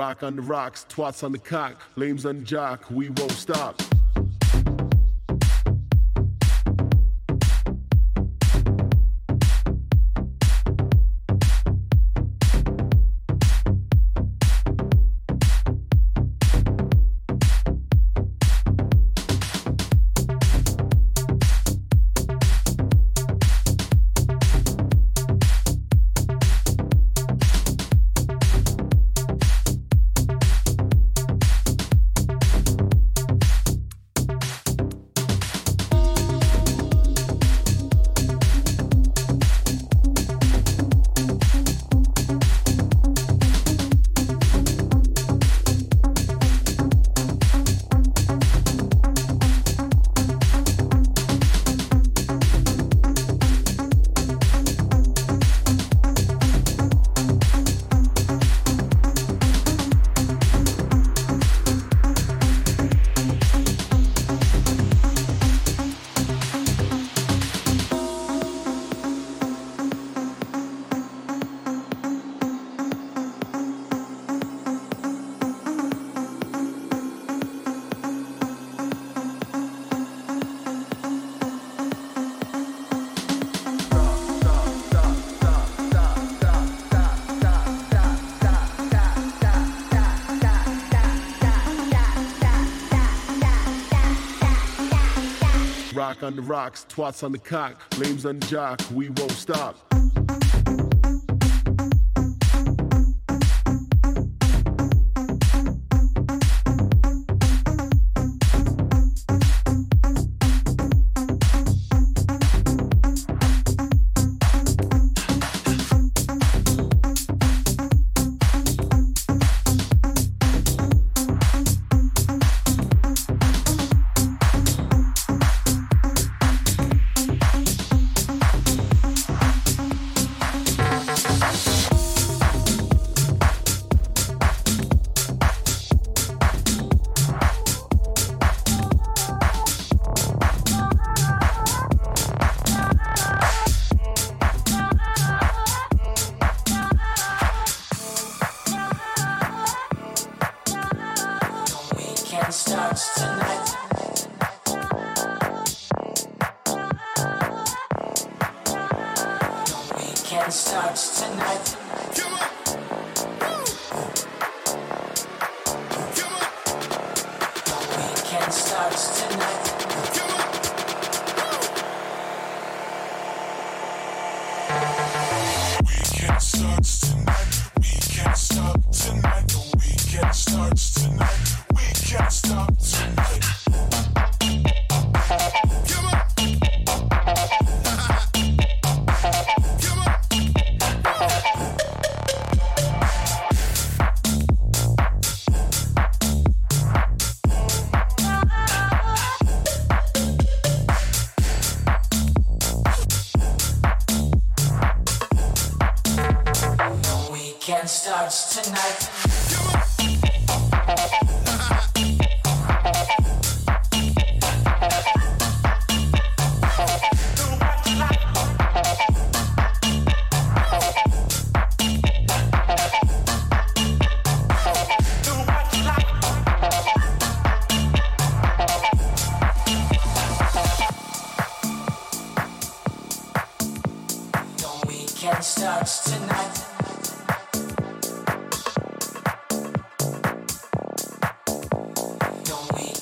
Rock on the rocks, twats on the cock, lames on the jock, we won't stop. On the rocks, twats on the cock, lames on the jock, we won't stop.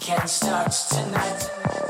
weekend starts tonight.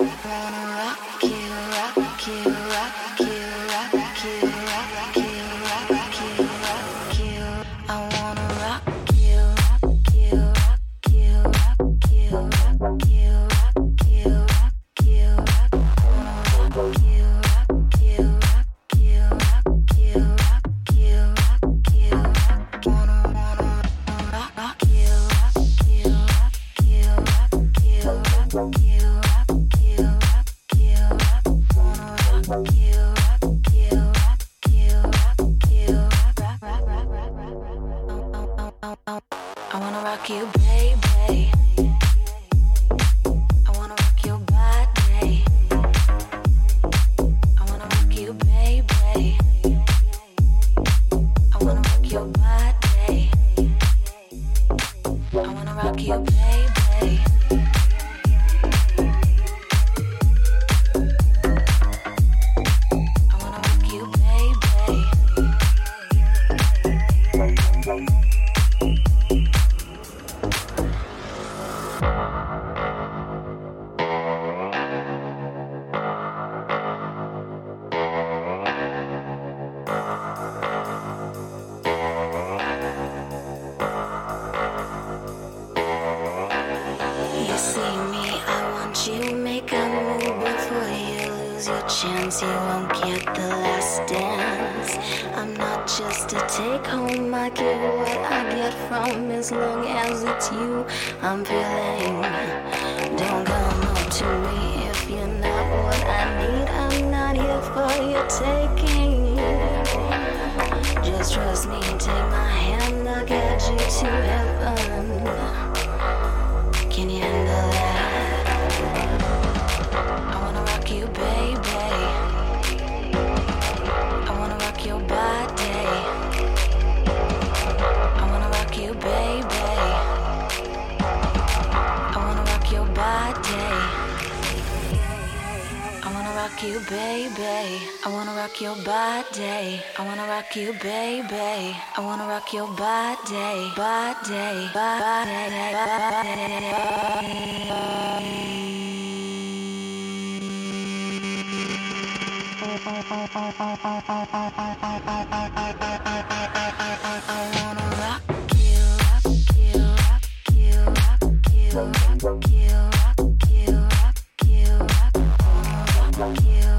rock, wanna rock. Trust me, take my hand, I'll guide you to heaven. you, baby. I wanna rock your body. I wanna rock you, baby. I wanna rock your body, body, body, body. I wanna rock you, rock you, rock you, rock you. You.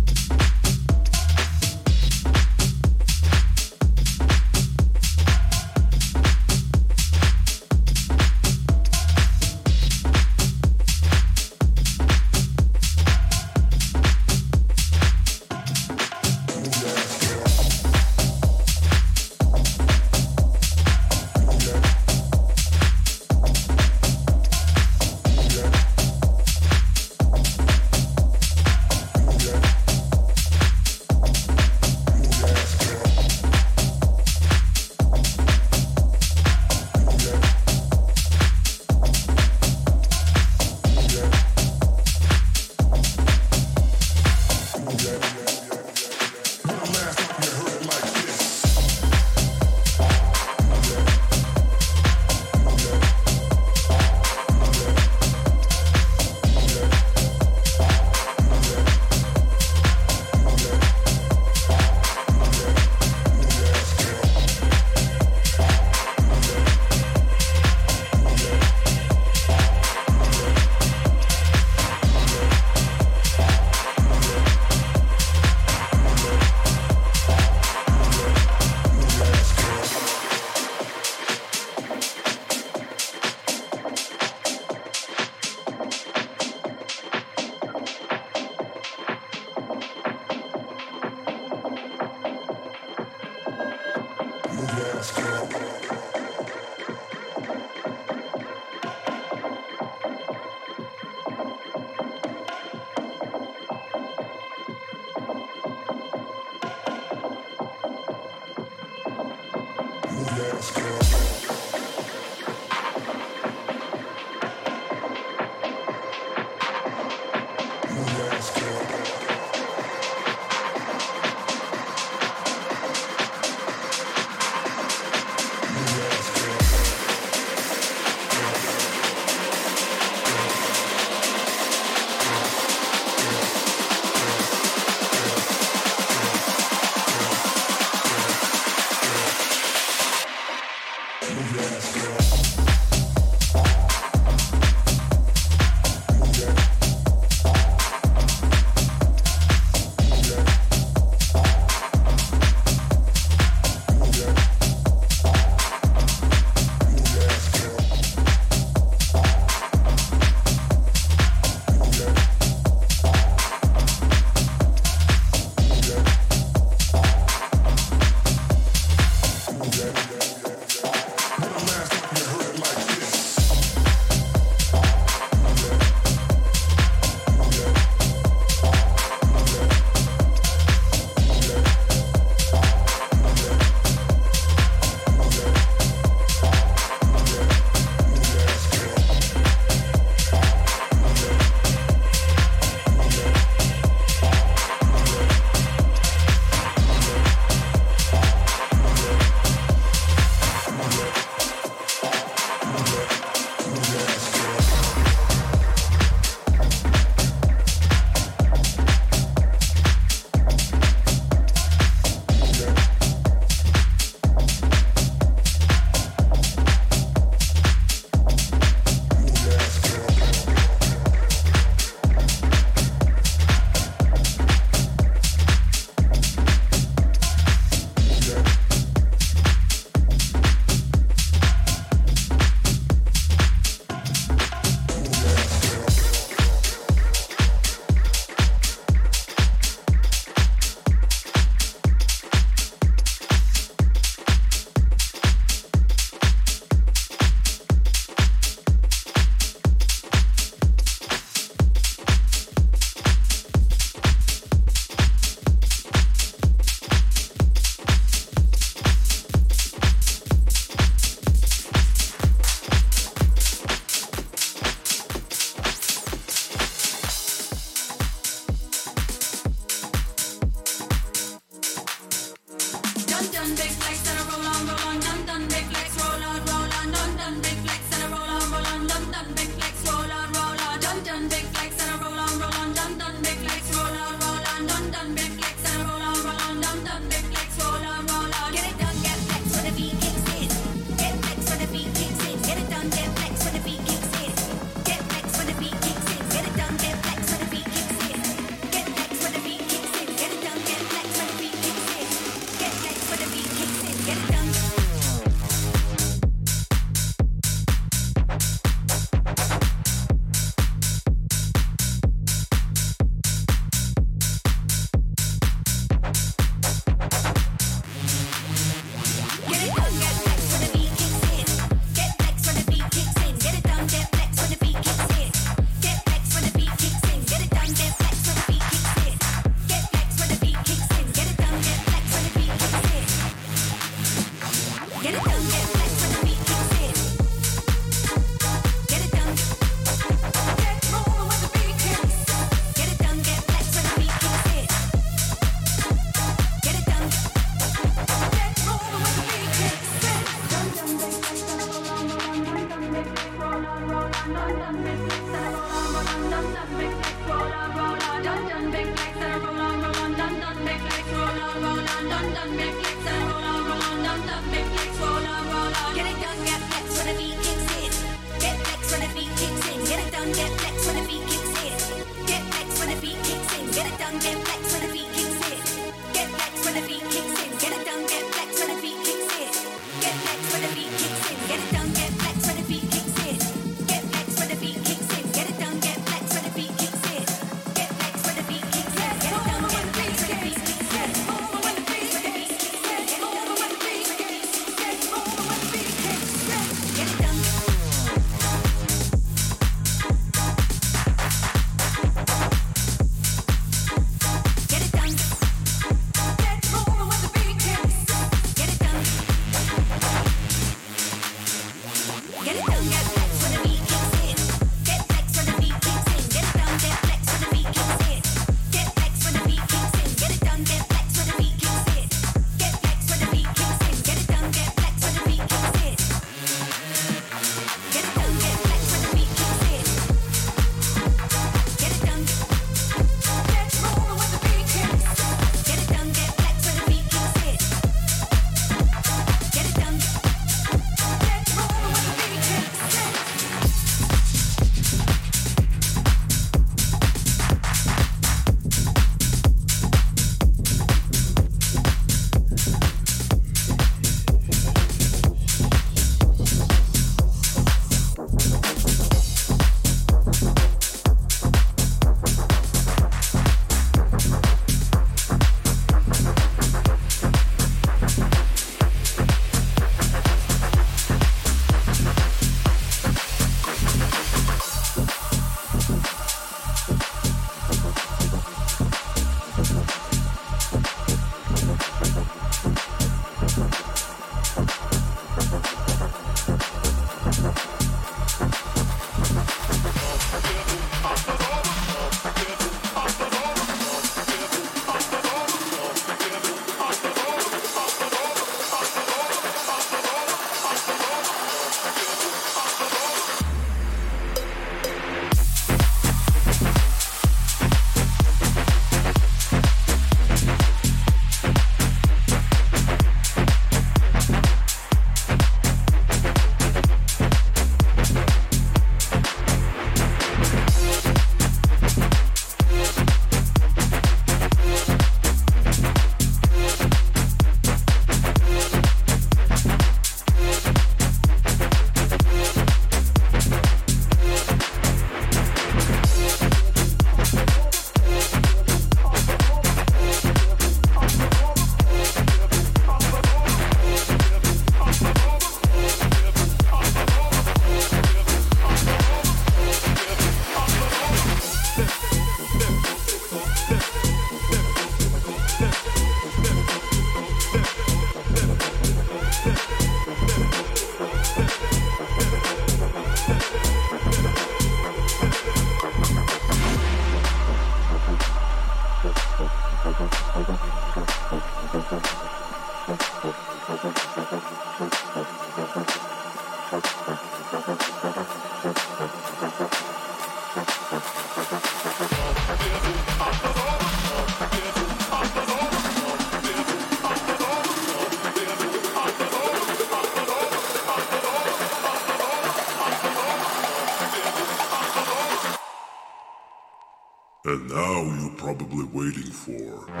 Waiting for.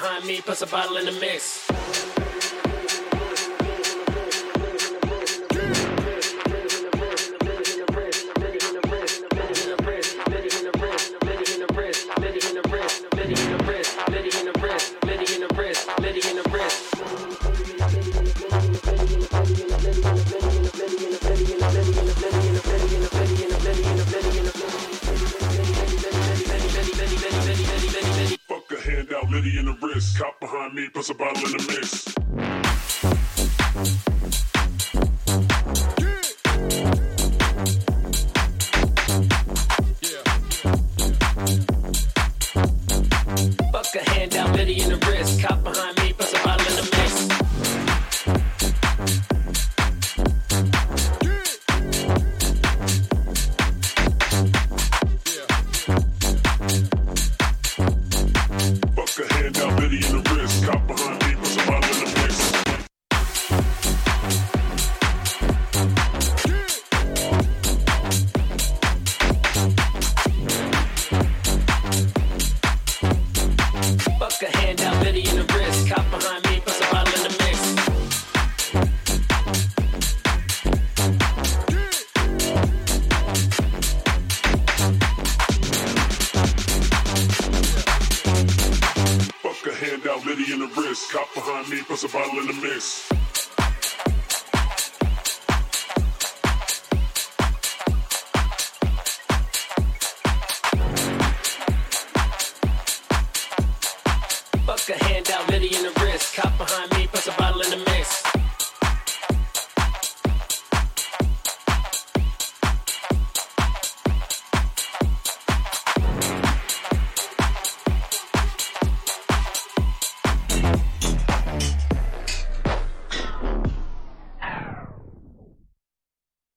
behind me, plus a bottle in the mix. wrist. Cop behind me, puts a bottle in the mix.